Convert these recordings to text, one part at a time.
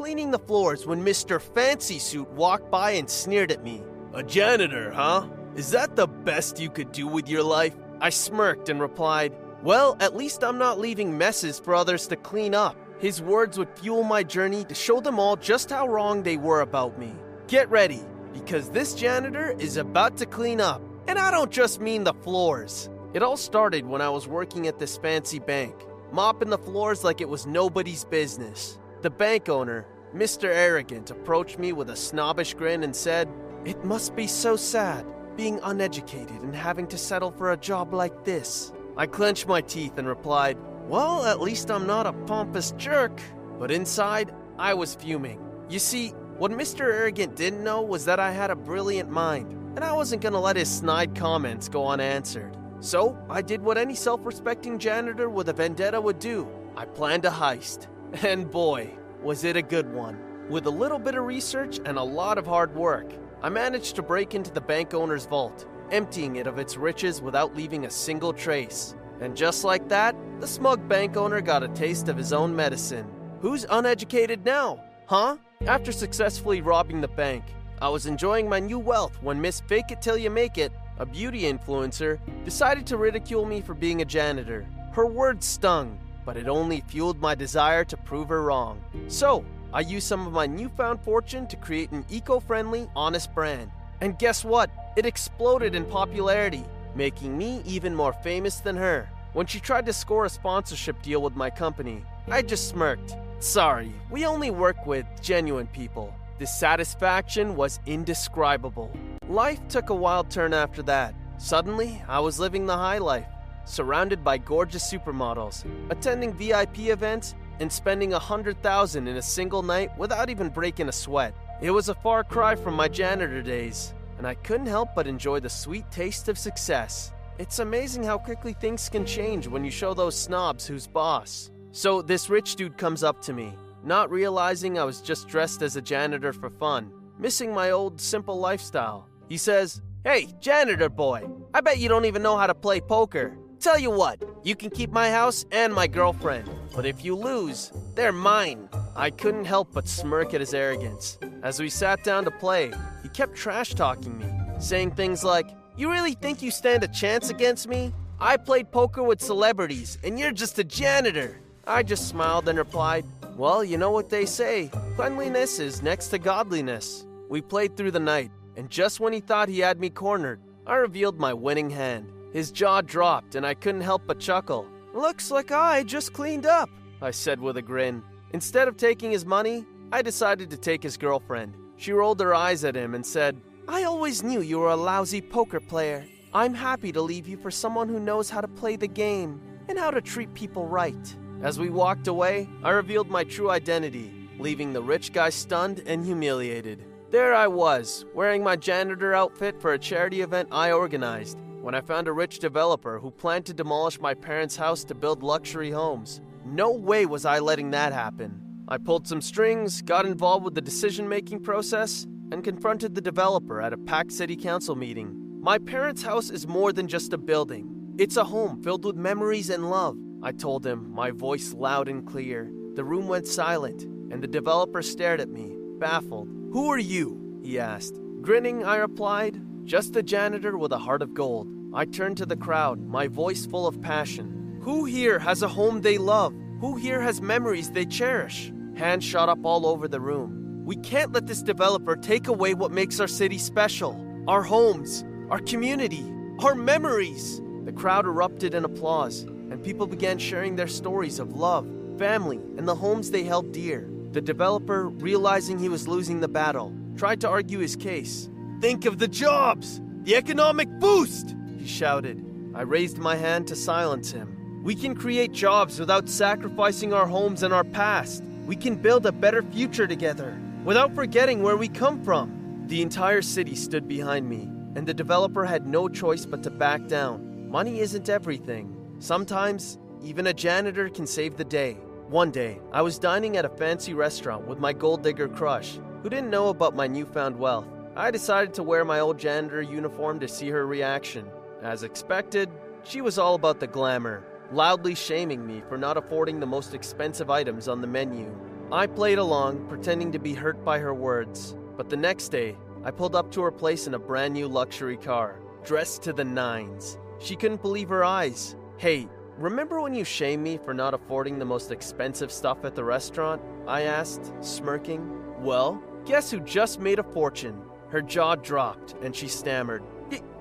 cleaning the floors when Mr. Fancy Suit walked by and sneered at me. A janitor, huh? Is that the best you could do with your life? I smirked and replied, Well, at least I'm not leaving messes for others to clean up. His words would fuel my journey to show them all just how wrong they were about me. Get ready, because this janitor is about to clean up. And I don't just mean the floors. It all started when I was working at this fancy bank, mopping the floors like it was nobody's business. The bank owner, Mr. Arrogant, approached me with a snobbish grin and said, It must be so sad being uneducated and having to settle for a job like this. I clenched my teeth and replied, Well, at least I'm not a pompous jerk. But inside, I was fuming. You see, what Mr. Arrogant didn't know was that I had a brilliant mind, and I wasn't gonna let his snide comments go unanswered. So, I did what any self respecting janitor with a vendetta would do I planned a heist. And boy, was it a good one. With a little bit of research and a lot of hard work, I managed to break into the bank owner's vault, emptying it of its riches without leaving a single trace. And just like that, the smug bank owner got a taste of his own medicine. Who's uneducated now? Huh? After successfully robbing the bank, I was enjoying my new wealth when Miss Fake It Till You Make It, a beauty influencer, decided to ridicule me for being a janitor. Her words stung, but it only fueled my desire to prove her wrong. So, I used some of my newfound fortune to create an eco friendly, honest brand. And guess what? It exploded in popularity, making me even more famous than her. When she tried to score a sponsorship deal with my company, I just smirked. Sorry, we only work with genuine people. The satisfaction was indescribable. Life took a wild turn after that. Suddenly, I was living the high life, surrounded by gorgeous supermodels, attending VIP events, and spending a hundred thousand in a single night without even breaking a sweat. It was a far cry from my janitor days, and I couldn't help but enjoy the sweet taste of success. It's amazing how quickly things can change when you show those snobs who's boss. So, this rich dude comes up to me, not realizing I was just dressed as a janitor for fun, missing my old simple lifestyle. He says, Hey, janitor boy, I bet you don't even know how to play poker. Tell you what, you can keep my house and my girlfriend, but if you lose, they're mine. I couldn't help but smirk at his arrogance. As we sat down to play, he kept trash talking me, saying things like, You really think you stand a chance against me? I played poker with celebrities, and you're just a janitor. I just smiled and replied, Well, you know what they say cleanliness is next to godliness. We played through the night, and just when he thought he had me cornered, I revealed my winning hand. His jaw dropped, and I couldn't help but chuckle. Looks like I just cleaned up, I said with a grin. Instead of taking his money, I decided to take his girlfriend. She rolled her eyes at him and said, I always knew you were a lousy poker player. I'm happy to leave you for someone who knows how to play the game and how to treat people right. As we walked away, I revealed my true identity, leaving the rich guy stunned and humiliated. There I was, wearing my janitor outfit for a charity event I organized, when I found a rich developer who planned to demolish my parents' house to build luxury homes. No way was I letting that happen. I pulled some strings, got involved with the decision making process, and confronted the developer at a packed city council meeting. My parents' house is more than just a building. It's a home filled with memories and love, I told him, my voice loud and clear. The room went silent, and the developer stared at me, baffled. Who are you? he asked. Grinning, I replied, Just a janitor with a heart of gold. I turned to the crowd, my voice full of passion. Who here has a home they love? Who here has memories they cherish? Hands shot up all over the room. We can't let this developer take away what makes our city special our homes, our community, our memories. The crowd erupted in applause, and people began sharing their stories of love, family, and the homes they held dear. The developer, realizing he was losing the battle, tried to argue his case. Think of the jobs! The economic boost! He shouted. I raised my hand to silence him. We can create jobs without sacrificing our homes and our past. We can build a better future together without forgetting where we come from. The entire city stood behind me, and the developer had no choice but to back down. Money isn't everything. Sometimes, even a janitor can save the day. One day, I was dining at a fancy restaurant with my gold digger crush, who didn't know about my newfound wealth. I decided to wear my old janitor uniform to see her reaction. As expected, she was all about the glamour loudly shaming me for not affording the most expensive items on the menu. I played along, pretending to be hurt by her words, but the next day, I pulled up to her place in a brand new luxury car, dressed to the nines. She couldn't believe her eyes. Hey, remember when you shamed me for not affording the most expensive stuff at the restaurant? I asked, smirking. Well, guess who just made a fortune? Her jaw dropped, and she stammered,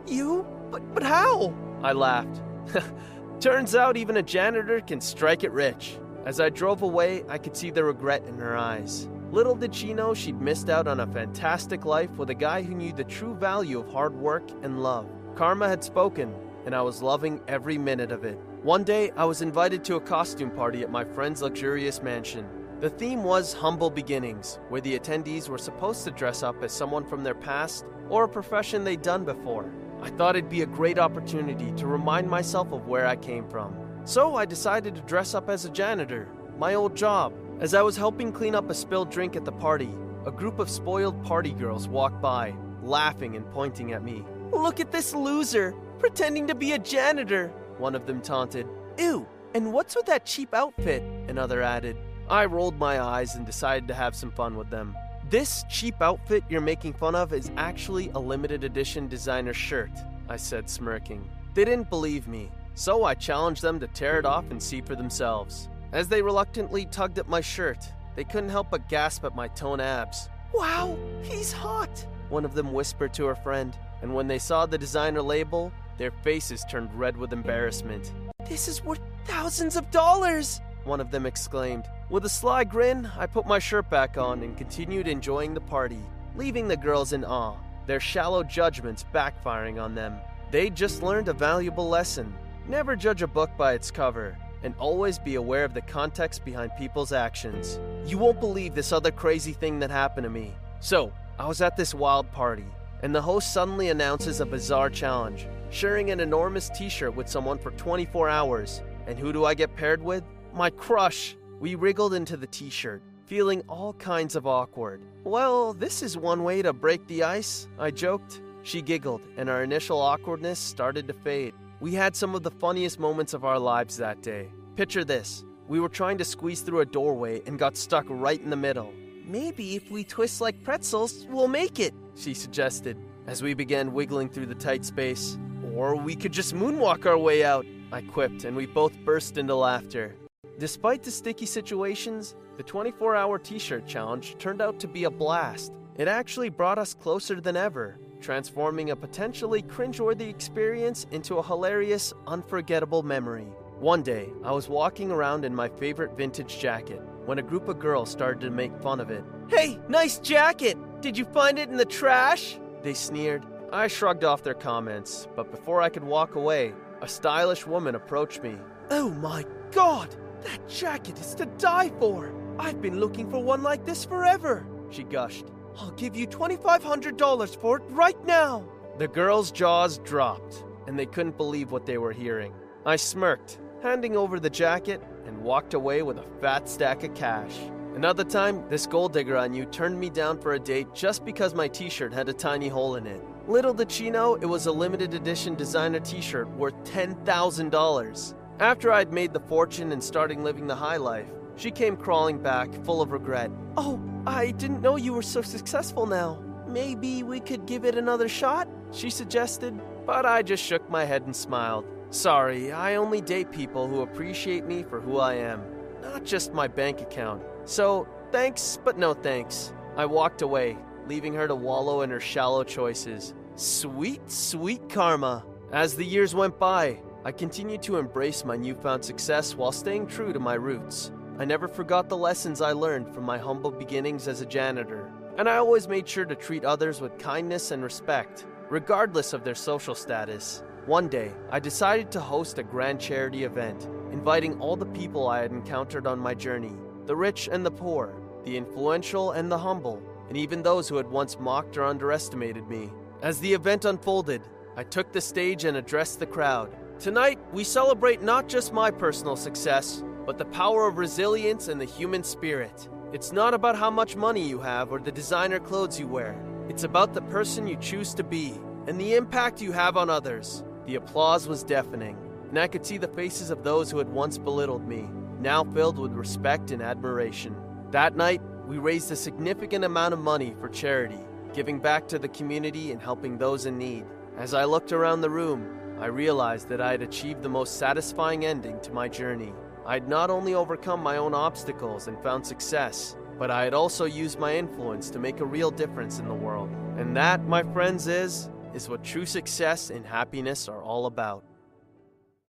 You? But, but how? I laughed. Turns out even a janitor can strike it rich. As I drove away, I could see the regret in her eyes. Little did she know she'd missed out on a fantastic life with a guy who knew the true value of hard work and love. Karma had spoken, and I was loving every minute of it. One day, I was invited to a costume party at my friend's luxurious mansion. The theme was Humble Beginnings, where the attendees were supposed to dress up as someone from their past or a profession they'd done before. I thought it'd be a great opportunity to remind myself of where I came from. So I decided to dress up as a janitor, my old job. As I was helping clean up a spilled drink at the party, a group of spoiled party girls walked by, laughing and pointing at me. Look at this loser, pretending to be a janitor, one of them taunted. Ew, and what's with that cheap outfit? Another added. I rolled my eyes and decided to have some fun with them. This cheap outfit you're making fun of is actually a limited edition designer shirt, I said, smirking. They didn't believe me, so I challenged them to tear it off and see for themselves. As they reluctantly tugged at my shirt, they couldn't help but gasp at my toned abs. Wow, he's hot, one of them whispered to her friend, and when they saw the designer label, their faces turned red with embarrassment. This is worth thousands of dollars, one of them exclaimed. With a sly grin, I put my shirt back on and continued enjoying the party, leaving the girls in awe, their shallow judgments backfiring on them. They'd just learned a valuable lesson. Never judge a book by its cover, and always be aware of the context behind people's actions. You won't believe this other crazy thing that happened to me. So, I was at this wild party, and the host suddenly announces a bizarre challenge sharing an enormous t shirt with someone for 24 hours. And who do I get paired with? My crush! We wriggled into the t shirt, feeling all kinds of awkward. Well, this is one way to break the ice, I joked. She giggled, and our initial awkwardness started to fade. We had some of the funniest moments of our lives that day. Picture this we were trying to squeeze through a doorway and got stuck right in the middle. Maybe if we twist like pretzels, we'll make it, she suggested, as we began wiggling through the tight space. Or we could just moonwalk our way out, I quipped, and we both burst into laughter. Despite the sticky situations, the 24 hour t shirt challenge turned out to be a blast. It actually brought us closer than ever, transforming a potentially cringeworthy experience into a hilarious, unforgettable memory. One day, I was walking around in my favorite vintage jacket when a group of girls started to make fun of it. Hey, nice jacket! Did you find it in the trash? They sneered. I shrugged off their comments, but before I could walk away, a stylish woman approached me. Oh my god! That jacket is to die for! I've been looking for one like this forever, she gushed. I'll give you $2,500 for it right now. The girls' jaws dropped, and they couldn't believe what they were hearing. I smirked, handing over the jacket, and walked away with a fat stack of cash. Another time, this gold digger I knew turned me down for a date just because my t shirt had a tiny hole in it. Little did she know it was a limited edition designer t shirt worth $10,000. After I'd made the fortune and starting living the high life, she came crawling back, full of regret. Oh, I didn't know you were so successful now. Maybe we could give it another shot? She suggested, but I just shook my head and smiled. Sorry, I only date people who appreciate me for who I am, not just my bank account. So, thanks, but no thanks. I walked away, leaving her to wallow in her shallow choices. Sweet, sweet karma. As the years went by, I continued to embrace my newfound success while staying true to my roots. I never forgot the lessons I learned from my humble beginnings as a janitor, and I always made sure to treat others with kindness and respect, regardless of their social status. One day, I decided to host a grand charity event, inviting all the people I had encountered on my journey the rich and the poor, the influential and the humble, and even those who had once mocked or underestimated me. As the event unfolded, I took the stage and addressed the crowd. Tonight, we celebrate not just my personal success, but the power of resilience and the human spirit. It's not about how much money you have or the designer clothes you wear. It's about the person you choose to be and the impact you have on others. The applause was deafening, and I could see the faces of those who had once belittled me, now filled with respect and admiration. That night, we raised a significant amount of money for charity, giving back to the community and helping those in need. As I looked around the room, I realized that I had achieved the most satisfying ending to my journey. I had not only overcome my own obstacles and found success, but I had also used my influence to make a real difference in the world. And that, my friends, is is what true success and happiness are all about.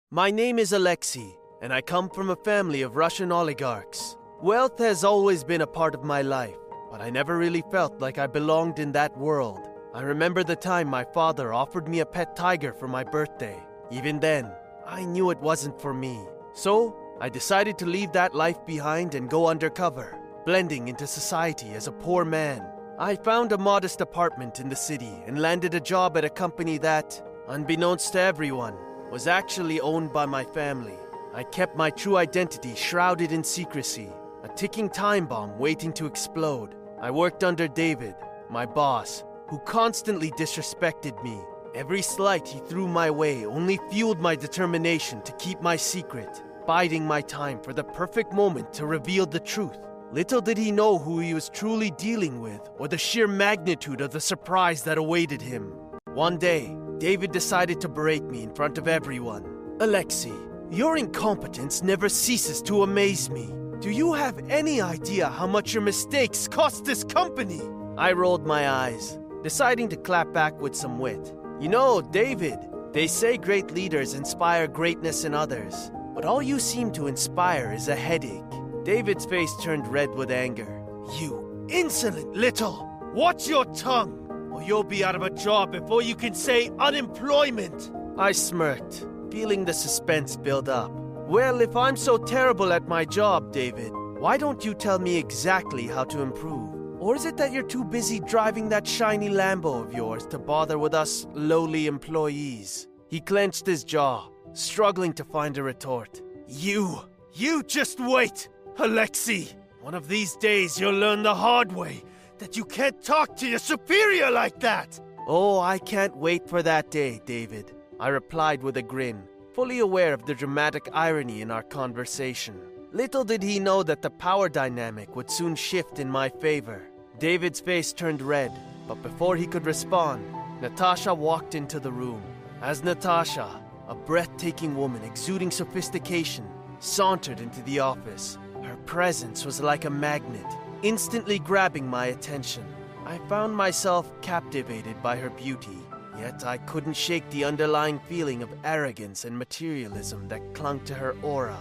My name is Alexei, and I come from a family of Russian oligarchs. Wealth has always been a part of my life, but I never really felt like I belonged in that world. I remember the time my father offered me a pet tiger for my birthday. Even then, I knew it wasn't for me. So, I decided to leave that life behind and go undercover, blending into society as a poor man. I found a modest apartment in the city and landed a job at a company that, unbeknownst to everyone, was actually owned by my family. I kept my true identity shrouded in secrecy, a ticking time bomb waiting to explode. I worked under David, my boss, who constantly disrespected me. Every slight he threw my way only fueled my determination to keep my secret, biding my time for the perfect moment to reveal the truth. Little did he know who he was truly dealing with or the sheer magnitude of the surprise that awaited him. One day, David decided to berate me in front of everyone. Alexei, your incompetence never ceases to amaze me. Do you have any idea how much your mistakes cost this company? I rolled my eyes, deciding to clap back with some wit. You know, David, they say great leaders inspire greatness in others, but all you seem to inspire is a headache. David's face turned red with anger. You insolent little! Watch your tongue, or you'll be out of a job before you can say unemployment! I smirked, feeling the suspense build up. Well, if I'm so terrible at my job, David, why don't you tell me exactly how to improve? Or is it that you're too busy driving that shiny Lambo of yours to bother with us lowly employees? He clenched his jaw, struggling to find a retort. You, you just wait, Alexei. One of these days you'll learn the hard way that you can't talk to your superior like that. Oh, I can't wait for that day, David. I replied with a grin, fully aware of the dramatic irony in our conversation. Little did he know that the power dynamic would soon shift in my favor. David's face turned red, but before he could respond, Natasha walked into the room. As Natasha, a breathtaking woman exuding sophistication, sauntered into the office, her presence was like a magnet, instantly grabbing my attention. I found myself captivated by her beauty, yet I couldn't shake the underlying feeling of arrogance and materialism that clung to her aura.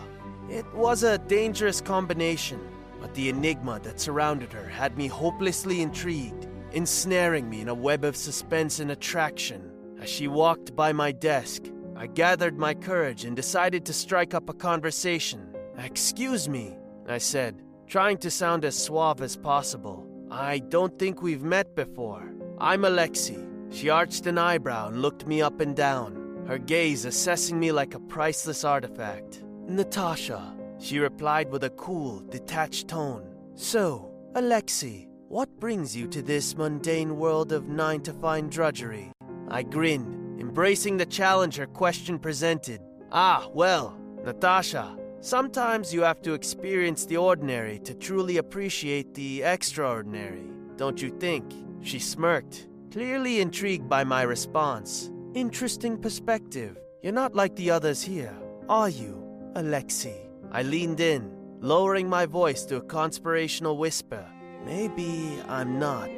It was a dangerous combination, but the enigma that surrounded her had me hopelessly intrigued, ensnaring me in a web of suspense and attraction. As she walked by my desk, I gathered my courage and decided to strike up a conversation. Excuse me, I said, trying to sound as suave as possible. I don't think we've met before. I'm Alexei. She arched an eyebrow and looked me up and down, her gaze assessing me like a priceless artifact. Natasha, she replied with a cool, detached tone. So, Alexei, what brings you to this mundane world of nine to five drudgery? I grinned, embracing the challenge her question presented. Ah, well, Natasha, sometimes you have to experience the ordinary to truly appreciate the extraordinary, don't you think? She smirked, clearly intrigued by my response. Interesting perspective. You're not like the others here, are you, Alexei? I leaned in, lowering my voice to a conspirational whisper. Maybe I'm not,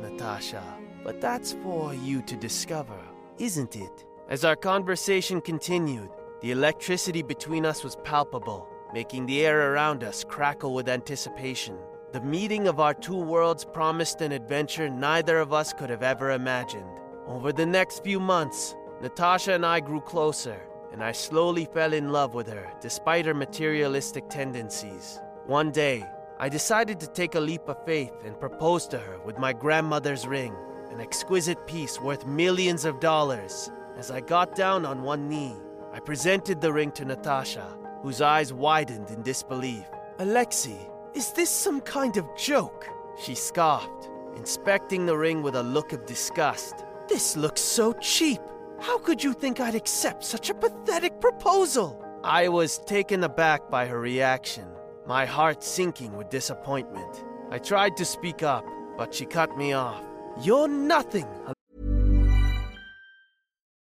Natasha, but that's for you to discover, isn't it? As our conversation continued, the electricity between us was palpable, making the air around us crackle with anticipation. The meeting of our two worlds promised an adventure neither of us could have ever imagined. Over the next few months, Natasha and I grew closer, and I slowly fell in love with her despite her materialistic tendencies. One day, I decided to take a leap of faith and propose to her with my grandmother's ring, an exquisite piece worth millions of dollars. As I got down on one knee, I presented the ring to Natasha, whose eyes widened in disbelief. Alexei, is this some kind of joke? She scoffed, inspecting the ring with a look of disgust. This looks so cheap. How could you think I'd accept such a pathetic proposal? I was taken aback by her reaction, my heart sinking with disappointment. I tried to speak up, but she cut me off. You're nothing,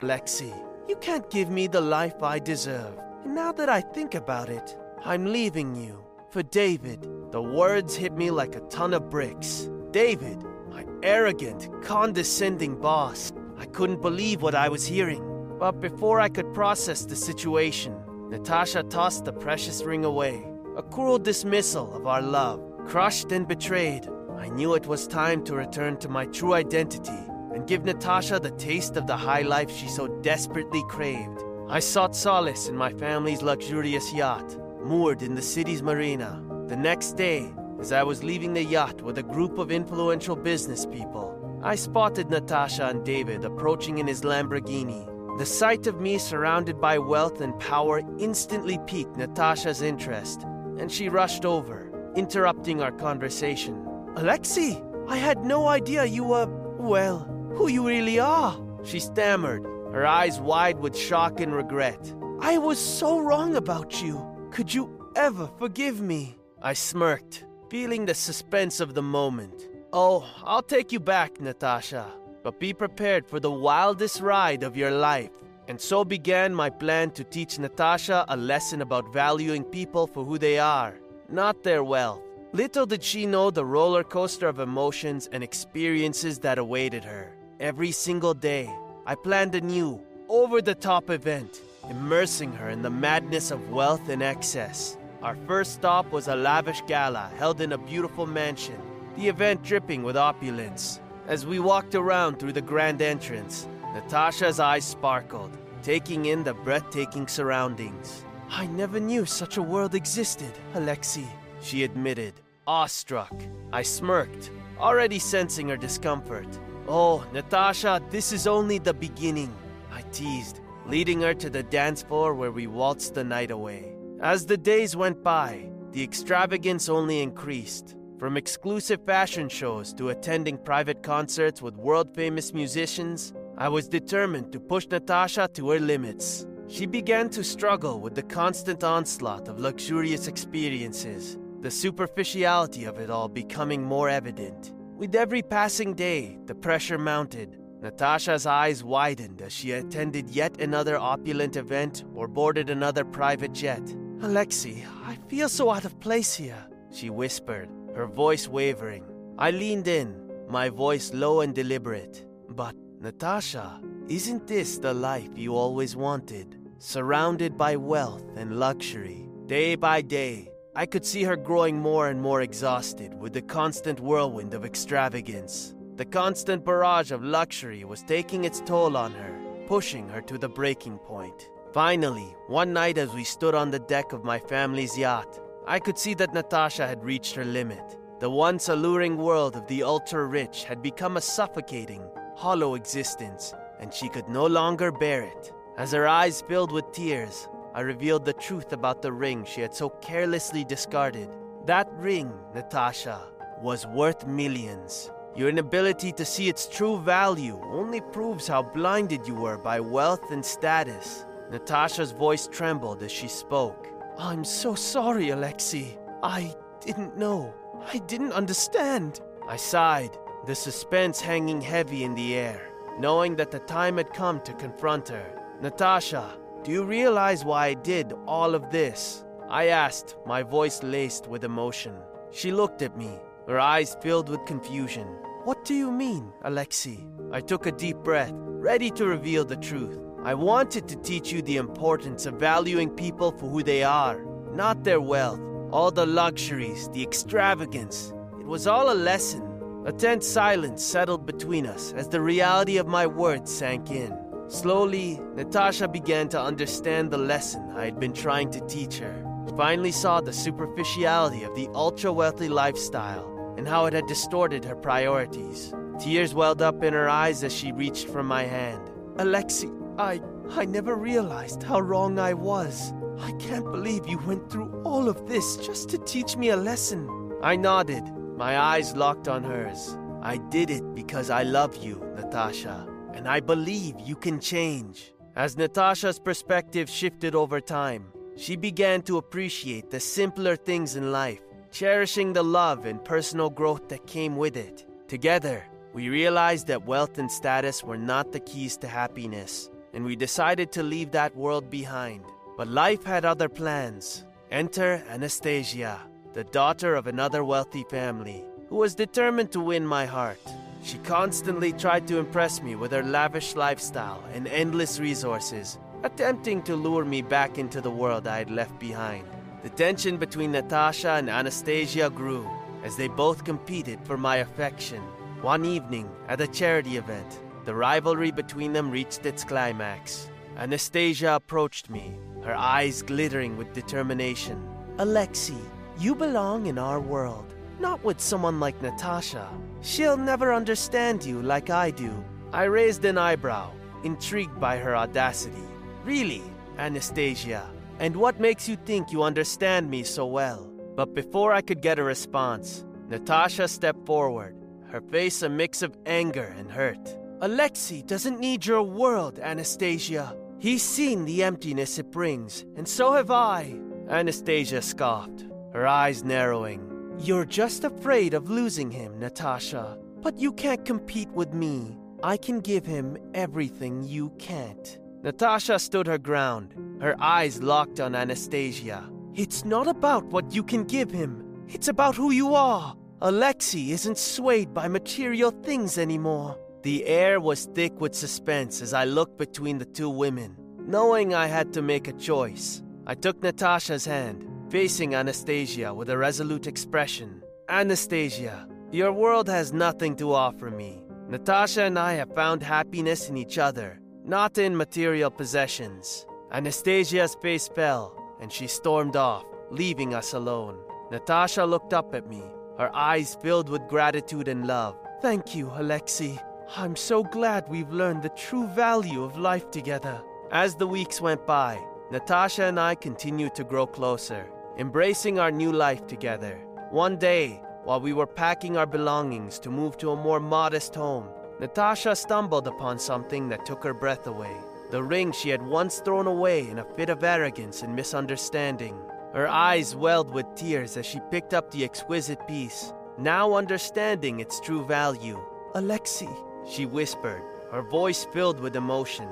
Lexi, you can't give me the life I deserve. And now that I think about it, I'm leaving you. For David, the words hit me like a ton of bricks. David, my arrogant, condescending boss. I couldn't believe what I was hearing. But before I could process the situation, Natasha tossed the precious ring away. A cruel dismissal of our love. Crushed and betrayed, I knew it was time to return to my true identity and give Natasha the taste of the high life she so desperately craved. I sought solace in my family's luxurious yacht, moored in the city's marina. The next day, as I was leaving the yacht with a group of influential business people, I spotted Natasha and David approaching in his Lamborghini. The sight of me surrounded by wealth and power instantly piqued Natasha's interest, and she rushed over, interrupting our conversation. Alexei, I had no idea you were, well, who you really are, she stammered, her eyes wide with shock and regret. I was so wrong about you. Could you ever forgive me? I smirked, feeling the suspense of the moment. Oh, I'll take you back, Natasha, but be prepared for the wildest ride of your life. And so began my plan to teach Natasha a lesson about valuing people for who they are, not their wealth. Little did she know the roller coaster of emotions and experiences that awaited her. Every single day, I planned a new, over the top event, immersing her in the madness of wealth and excess. Our first stop was a lavish gala held in a beautiful mansion, the event dripping with opulence. As we walked around through the grand entrance, Natasha's eyes sparkled, taking in the breathtaking surroundings. I never knew such a world existed, Alexei, she admitted, awestruck. I smirked, already sensing her discomfort. Oh, Natasha, this is only the beginning, I teased, leading her to the dance floor where we waltzed the night away. As the days went by, the extravagance only increased. From exclusive fashion shows to attending private concerts with world famous musicians, I was determined to push Natasha to her limits. She began to struggle with the constant onslaught of luxurious experiences, the superficiality of it all becoming more evident. With every passing day, the pressure mounted. Natasha's eyes widened as she attended yet another opulent event or boarded another private jet. Alexei, I feel so out of place here, she whispered, her voice wavering. I leaned in, my voice low and deliberate. But, Natasha, isn't this the life you always wanted? Surrounded by wealth and luxury. Day by day, I could see her growing more and more exhausted with the constant whirlwind of extravagance. The constant barrage of luxury was taking its toll on her, pushing her to the breaking point. Finally, one night as we stood on the deck of my family's yacht, I could see that Natasha had reached her limit. The once alluring world of the ultra rich had become a suffocating, hollow existence, and she could no longer bear it. As her eyes filled with tears, I revealed the truth about the ring she had so carelessly discarded. That ring, Natasha, was worth millions. Your inability to see its true value only proves how blinded you were by wealth and status. Natasha's voice trembled as she spoke. I'm so sorry, Alexei. I didn't know. I didn't understand. I sighed, the suspense hanging heavy in the air, knowing that the time had come to confront her. Natasha, do you realize why I did all of this? I asked, my voice laced with emotion. She looked at me, her eyes filled with confusion. What do you mean, Alexei? I took a deep breath, ready to reveal the truth. I wanted to teach you the importance of valuing people for who they are, not their wealth, all the luxuries, the extravagance. It was all a lesson. A tense silence settled between us as the reality of my words sank in. Slowly, Natasha began to understand the lesson I had been trying to teach her. She finally saw the superficiality of the ultra wealthy lifestyle and how it had distorted her priorities. Tears welled up in her eyes as she reached for my hand. Alexei, I. I never realized how wrong I was. I can't believe you went through all of this just to teach me a lesson. I nodded, my eyes locked on hers. I did it because I love you, Natasha, and I believe you can change. As Natasha's perspective shifted over time, she began to appreciate the simpler things in life, cherishing the love and personal growth that came with it. Together, we realized that wealth and status were not the keys to happiness, and we decided to leave that world behind. But life had other plans. Enter Anastasia, the daughter of another wealthy family, who was determined to win my heart. She constantly tried to impress me with her lavish lifestyle and endless resources, attempting to lure me back into the world I had left behind. The tension between Natasha and Anastasia grew as they both competed for my affection. One evening, at a charity event, the rivalry between them reached its climax. Anastasia approached me, her eyes glittering with determination. Alexei, you belong in our world, not with someone like Natasha. She'll never understand you like I do. I raised an eyebrow, intrigued by her audacity. Really, Anastasia? And what makes you think you understand me so well? But before I could get a response, Natasha stepped forward, her face a mix of anger and hurt. Alexei doesn't need your world, Anastasia. He's seen the emptiness it brings, and so have I. Anastasia scoffed, her eyes narrowing. You're just afraid of losing him, Natasha. But you can't compete with me. I can give him everything you can't. Natasha stood her ground, her eyes locked on Anastasia. It's not about what you can give him, it's about who you are. Alexei isn't swayed by material things anymore. The air was thick with suspense as I looked between the two women, knowing I had to make a choice. I took Natasha's hand, facing Anastasia with a resolute expression. Anastasia, your world has nothing to offer me. Natasha and I have found happiness in each other, not in material possessions. Anastasia's face fell, and she stormed off, leaving us alone. Natasha looked up at me, her eyes filled with gratitude and love. Thank you, Alexei. I'm so glad we've learned the true value of life together. As the weeks went by, Natasha and I continued to grow closer, embracing our new life together. One day, while we were packing our belongings to move to a more modest home, Natasha stumbled upon something that took her breath away. The ring she had once thrown away in a fit of arrogance and misunderstanding. Her eyes welled with tears as she picked up the exquisite piece, now understanding its true value. Alexei, she whispered, her voice filled with emotion.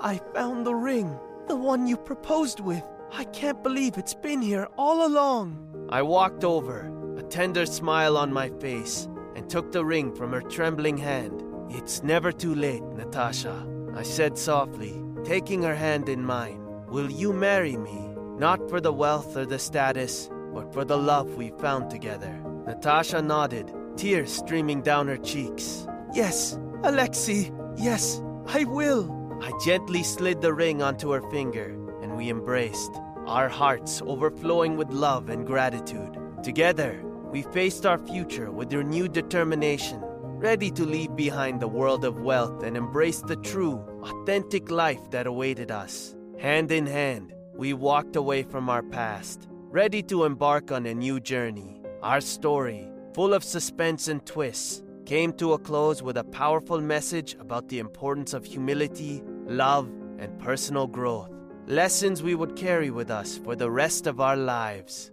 I found the ring, the one you proposed with. I can't believe it's been here all along. I walked over, a tender smile on my face, and took the ring from her trembling hand. It's never too late, Natasha, I said softly, taking her hand in mine. Will you marry me? Not for the wealth or the status, but for the love we found together. Natasha nodded, tears streaming down her cheeks. Yes, Alexei, yes, I will. I gently slid the ring onto her finger, we embraced, our hearts overflowing with love and gratitude. Together, we faced our future with renewed determination, ready to leave behind the world of wealth and embrace the true, authentic life that awaited us. Hand in hand, we walked away from our past, ready to embark on a new journey. Our story, full of suspense and twists, came to a close with a powerful message about the importance of humility, love, and personal growth. Lessons we would carry with us for the rest of our lives.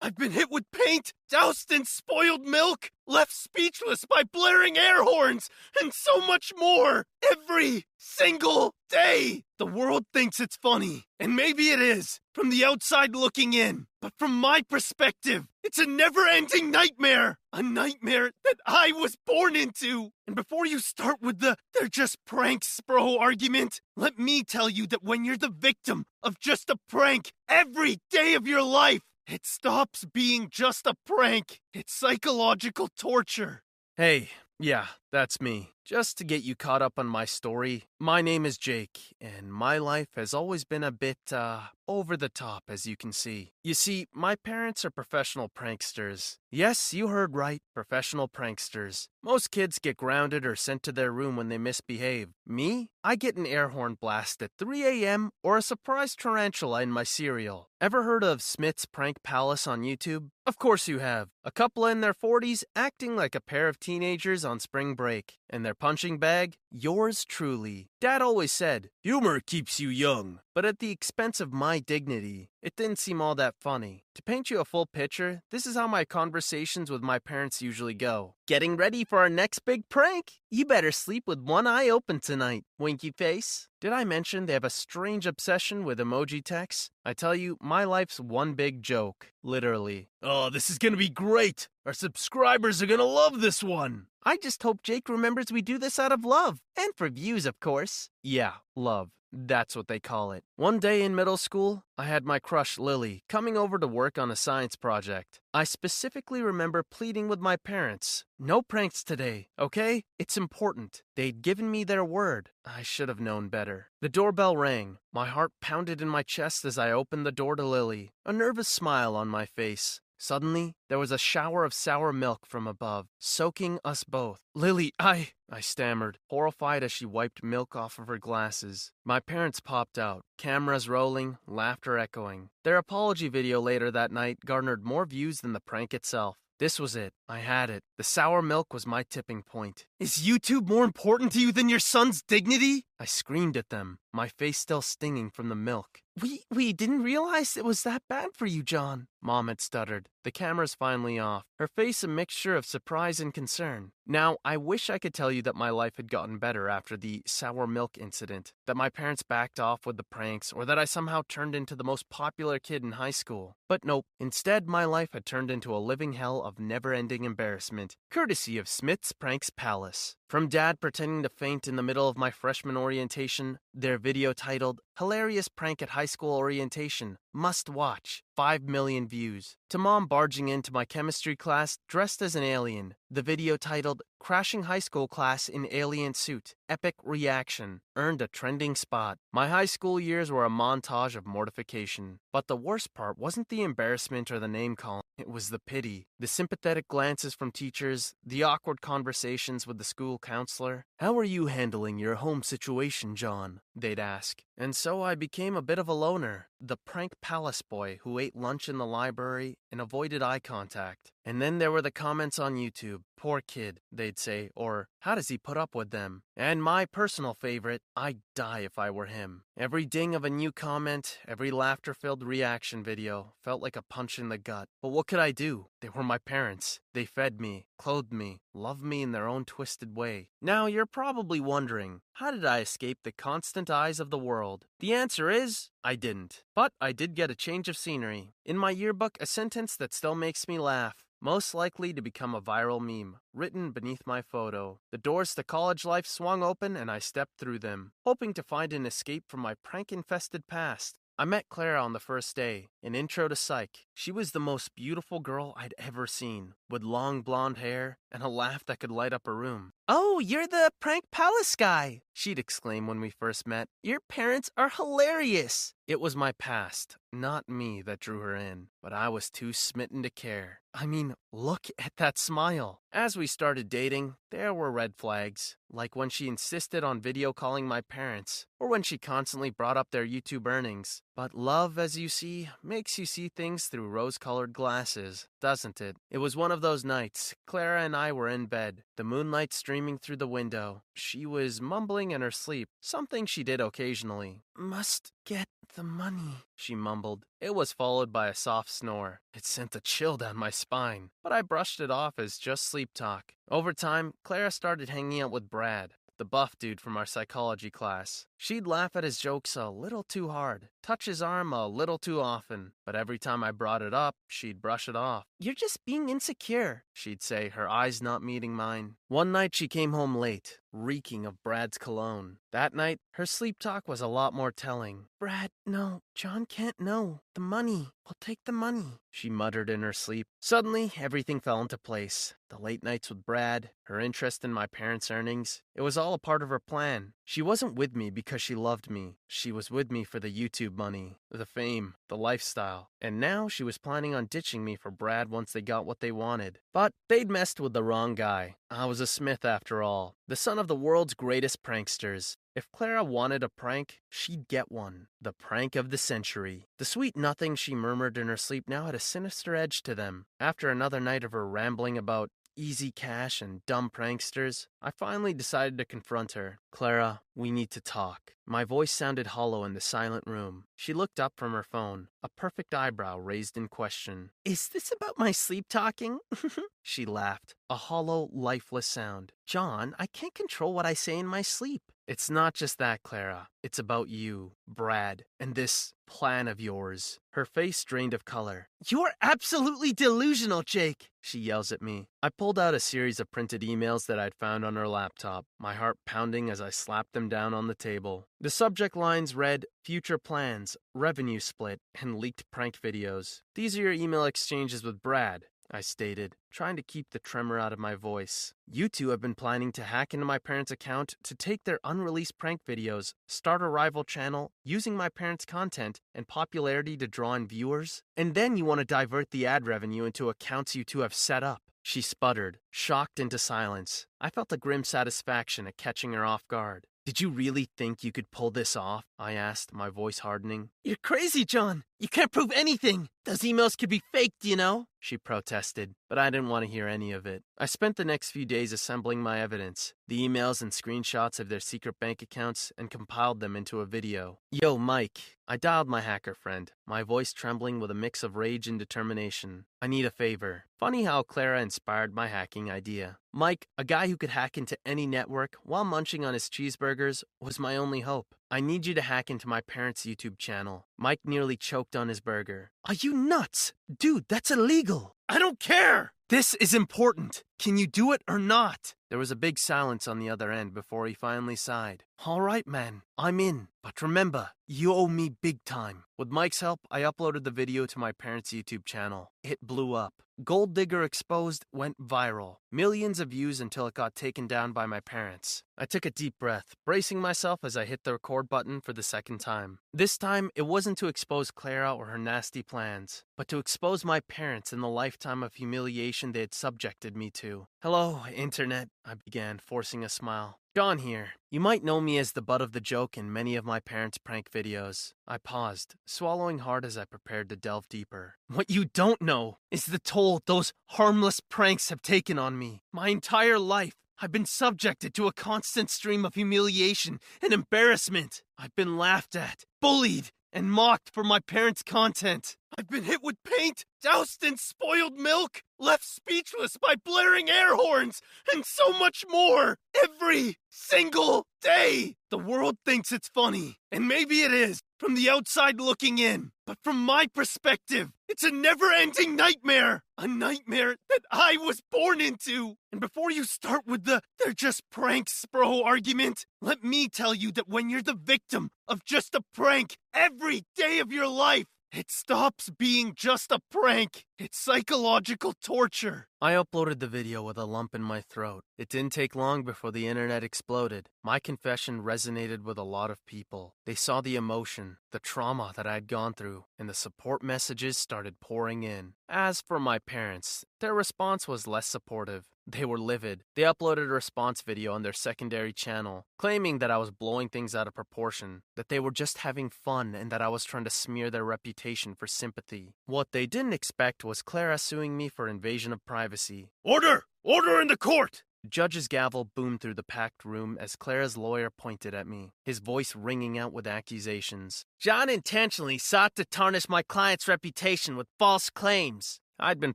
I've been hit with paint, doused in spoiled milk, left speechless by blaring air horns, and so much more every single day. The world thinks it's funny, and maybe it is, from the outside looking in. But from my perspective, it's a never ending nightmare. A nightmare that I was born into. And before you start with the they're just pranks, bro argument, let me tell you that when you're the victim of just a prank every day of your life, it stops being just a prank. It's psychological torture. Hey, yeah, that's me. Just to get you caught up on my story, my name is Jake, and my life has always been a bit, uh, over the top, as you can see. You see, my parents are professional pranksters. Yes, you heard right, professional pranksters. Most kids get grounded or sent to their room when they misbehave. Me? I get an air horn blast at 3 a.m. or a surprise tarantula in my cereal. Ever heard of Smith's Prank Palace on YouTube? Of course you have. A couple in their 40s acting like a pair of teenagers on spring break. And their punching bag? Yours truly. Dad always said, humor keeps you young, but at the expense of my dignity. It didn't seem all that funny. To paint you a full picture, this is how my conversations with my parents usually go. Getting ready for our next big prank? You better sleep with one eye open tonight, winky face. Did I mention they have a strange obsession with emoji texts? I tell you, my life's one big joke, literally. Oh, this is gonna be great! Our subscribers are gonna love this one! I just hope Jake remembers we do this out of love. And for views, of course. Yeah, love. That's what they call it. One day in middle school, I had my crush Lily coming over to work on a science project. I specifically remember pleading with my parents no pranks today, okay? It's important. They'd given me their word. I should have known better. The doorbell rang. My heart pounded in my chest as I opened the door to Lily, a nervous smile on my face. Suddenly, there was a shower of sour milk from above, soaking us both. Lily, I. I stammered, horrified as she wiped milk off of her glasses. My parents popped out, cameras rolling, laughter echoing. Their apology video later that night garnered more views than the prank itself. This was it. I had it. The sour milk was my tipping point. Is YouTube more important to you than your son's dignity? I screamed at them, my face still stinging from the milk. We we didn't realize it was that bad for you, John. Mom had stuttered. The camera's finally off, her face a mixture of surprise and concern. Now, I wish I could tell you that my life had gotten better after the sour milk incident, that my parents backed off with the pranks, or that I somehow turned into the most popular kid in high school. But nope, instead, my life had turned into a living hell of never ending embarrassment, courtesy of Smith's Pranks Palace. From dad pretending to faint in the middle of my freshman orientation, their video titled Hilarious Prank at High School Orientation, Must Watch, 5 million views, to mom barging into my chemistry class dressed as an alien, the video titled Crashing High School Class in Alien Suit, Epic Reaction, earned a trending spot. My high school years were a montage of mortification. But the worst part wasn't the embarrassment or the name calling, it was the pity. The sympathetic glances from teachers, the awkward conversations with the school counselor. How are you handling your home situation, John? They'd ask. And so I became a bit of a loner, the prank palace boy who ate lunch in the library and avoided eye contact. And then there were the comments on YouTube. Poor kid, they'd say, or How does he put up with them? And my personal favorite, I'd die if I were him. Every ding of a new comment, every laughter filled reaction video felt like a punch in the gut. But what could I do? They were my parents. They fed me, clothed me, loved me in their own twisted way. Now you're probably wondering, how did I escape the constant eyes of the world? The answer is, I didn't. But I did get a change of scenery. In my yearbook, a sentence that still makes me laugh most likely to become a viral meme, written beneath my photo. The doors to college life swung open and I stepped through them, hoping to find an escape from my prank infested past. I met Clara on the first day, an intro to psych. She was the most beautiful girl I'd ever seen, with long blonde hair and a laugh that could light up a room. Oh, you're the prank palace guy, she'd exclaim when we first met. Your parents are hilarious. It was my past, not me, that drew her in, but I was too smitten to care. I mean, look at that smile. As we started dating, there were red flags, like when she insisted on video calling my parents, or when she constantly brought up their YouTube earnings. But love, as you see, makes you see things through rose colored glasses, doesn't it? It was one of those nights. Clara and I were in bed, the moonlight streaming through the window. She was mumbling in her sleep, something she did occasionally. Must get the money, she mumbled. It was followed by a soft snore. It sent a chill down my spine, but I brushed it off as just sleep talk. Over time, Clara started hanging out with Brad, the buff dude from our psychology class. She'd laugh at his jokes a little too hard, touch his arm a little too often, but every time I brought it up, she'd brush it off. You're just being insecure, she'd say, her eyes not meeting mine. One night she came home late, reeking of Brad's cologne. That night, her sleep talk was a lot more telling. Brad, no, John can't know. The money. I'll take the money, she muttered in her sleep. Suddenly, everything fell into place. The late nights with Brad, her interest in my parents' earnings. It was all a part of her plan. She wasn't with me because she loved me. She was with me for the YouTube money, the fame, the lifestyle. And now she was planning on ditching me for Brad once they got what they wanted. But they'd messed with the wrong guy. I was a Smith after all, the son of the world's greatest pranksters. If Clara wanted a prank, she'd get one. The prank of the century. The sweet nothing she murmured in her sleep now had a sinister edge to them. After another night of her rambling about easy cash and dumb pranksters, I finally decided to confront her. Clara, we need to talk. My voice sounded hollow in the silent room. She looked up from her phone, a perfect eyebrow raised in question. Is this about my sleep talking? she laughed, a hollow, lifeless sound. John, I can't control what I say in my sleep. It's not just that, Clara. It's about you, Brad, and this plan of yours. Her face drained of color. You're absolutely delusional, Jake, she yells at me. I pulled out a series of printed emails that I'd found on her laptop, my heart pounding as I slapped them down on the table. The subject lines read Future Plans, Revenue Split, and Leaked Prank Videos. These are your email exchanges with Brad. I stated, trying to keep the tremor out of my voice. You two have been planning to hack into my parents' account to take their unreleased prank videos, start a rival channel, using my parents' content and popularity to draw in viewers, and then you want to divert the ad revenue into accounts you two have set up. She sputtered, shocked into silence. I felt a grim satisfaction at catching her off guard. Did you really think you could pull this off? I asked, my voice hardening. You're crazy, John. You can't prove anything. Those emails could be faked, you know? She protested, but I didn't want to hear any of it. I spent the next few days assembling my evidence, the emails and screenshots of their secret bank accounts, and compiled them into a video. Yo, Mike. I dialed my hacker friend, my voice trembling with a mix of rage and determination. I need a favor. Funny how Clara inspired my hacking idea. Mike, a guy who could hack into any network while munching on his cheeseburgers, was my only hope. I need you to hack into my parents' YouTube channel. Mike nearly choked on his burger. Are you nuts? Dude, that's illegal. I don't care. This is important. Can you do it or not? There was a big silence on the other end before he finally sighed. All right, man, I'm in. But remember, you owe me big time. With Mike's help, I uploaded the video to my parents' YouTube channel. It blew up. Gold Digger Exposed went viral. Millions of views until it got taken down by my parents. I took a deep breath, bracing myself as I hit the record button for the second time. This time, it wasn't to expose Clara or her nasty plans, but to expose my parents and the lifetime of humiliation they had subjected me to. Hello, Internet, I began, forcing a smile. John here. You might know me as the butt of the joke in many of my parents' prank videos. I paused, swallowing hard as I prepared to delve deeper. What you don't know is the toll those harmless pranks have taken on me. My entire life, I've been subjected to a constant stream of humiliation and embarrassment. I've been laughed at, bullied, and mocked for my parents' content. I've been hit with paint, doused in spoiled milk, left speechless by blaring air horns, and so much more every single day. The world thinks it's funny, and maybe it is from the outside looking in. But from my perspective, it's a never ending nightmare. A nightmare that I was born into. And before you start with the they're just pranks, bro argument, let me tell you that when you're the victim of just a prank every day of your life, it stops being just a prank. It's psychological torture. I uploaded the video with a lump in my throat. It didn't take long before the internet exploded. My confession resonated with a lot of people. They saw the emotion, the trauma that I had gone through, and the support messages started pouring in. As for my parents, their response was less supportive. They were livid. They uploaded a response video on their secondary channel, claiming that I was blowing things out of proportion, that they were just having fun, and that I was trying to smear their reputation for sympathy. What they didn't expect was Clara suing me for invasion of privacy. Order! Order in the court! The judge's gavel boomed through the packed room as Clara's lawyer pointed at me, his voice ringing out with accusations. John intentionally sought to tarnish my client's reputation with false claims. I'd been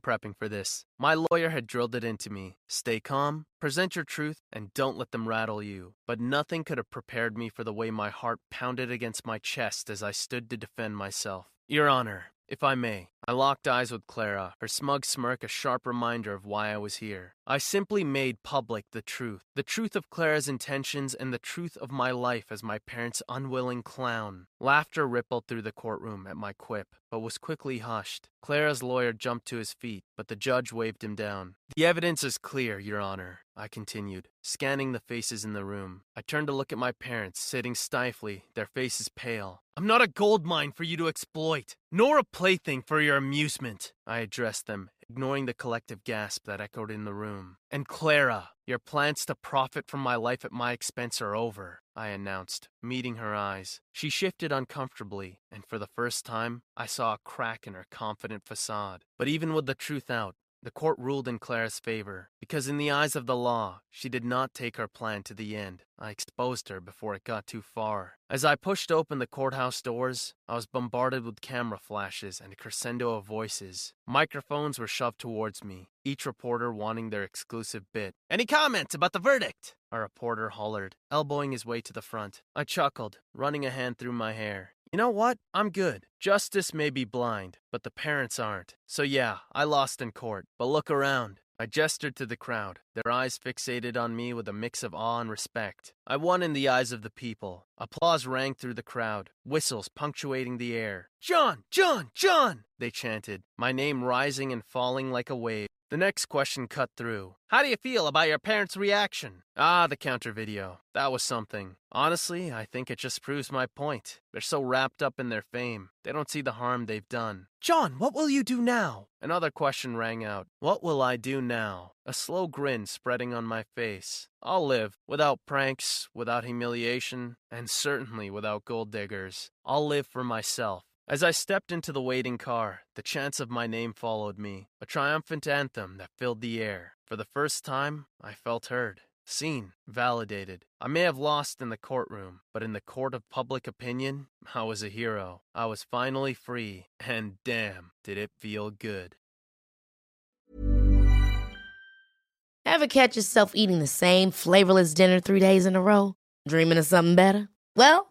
prepping for this. My lawyer had drilled it into me. Stay calm, present your truth, and don't let them rattle you. But nothing could have prepared me for the way my heart pounded against my chest as I stood to defend myself. Your Honor, if I may, I locked eyes with Clara, her smug smirk a sharp reminder of why I was here. I simply made public the truth the truth of Clara's intentions and the truth of my life as my parents' unwilling clown. Laughter rippled through the courtroom at my quip, but was quickly hushed. Clara's lawyer jumped to his feet, but the judge waved him down. The evidence is clear, Your Honor, I continued, scanning the faces in the room. I turned to look at my parents, sitting stifly, their faces pale. I'm not a gold mine for you to exploit, nor a plaything for your amusement. I addressed them, ignoring the collective gasp that echoed in the room. And Clara, your plans to profit from my life at my expense are over, I announced, meeting her eyes. She shifted uncomfortably, and for the first time, I saw a crack in her confident facade. But even with the truth out, the court ruled in Clara's favor, because in the eyes of the law, she did not take her plan to the end. I exposed her before it got too far. As I pushed open the courthouse doors, I was bombarded with camera flashes and a crescendo of voices. Microphones were shoved towards me, each reporter wanting their exclusive bit. Any comments about the verdict? A reporter hollered, elbowing his way to the front. I chuckled, running a hand through my hair. You know what? I'm good. Justice may be blind, but the parents aren't. So yeah, I lost in court. But look around. I gestured to the crowd, their eyes fixated on me with a mix of awe and respect. I won in the eyes of the people. Applause rang through the crowd, whistles punctuating the air. John! John! John! They chanted, my name rising and falling like a wave. The next question cut through. How do you feel about your parents' reaction? Ah, the counter video. That was something. Honestly, I think it just proves my point. They're so wrapped up in their fame, they don't see the harm they've done. John, what will you do now? Another question rang out. What will I do now? A slow grin spreading on my face. I'll live without pranks, without humiliation, and certainly without gold diggers. I'll live for myself. As I stepped into the waiting car, the chants of my name followed me, a triumphant anthem that filled the air. For the first time, I felt heard, seen, validated. I may have lost in the courtroom, but in the court of public opinion, I was a hero. I was finally free, and damn, did it feel good. Ever catch yourself eating the same flavorless dinner three days in a row? Dreaming of something better? Well,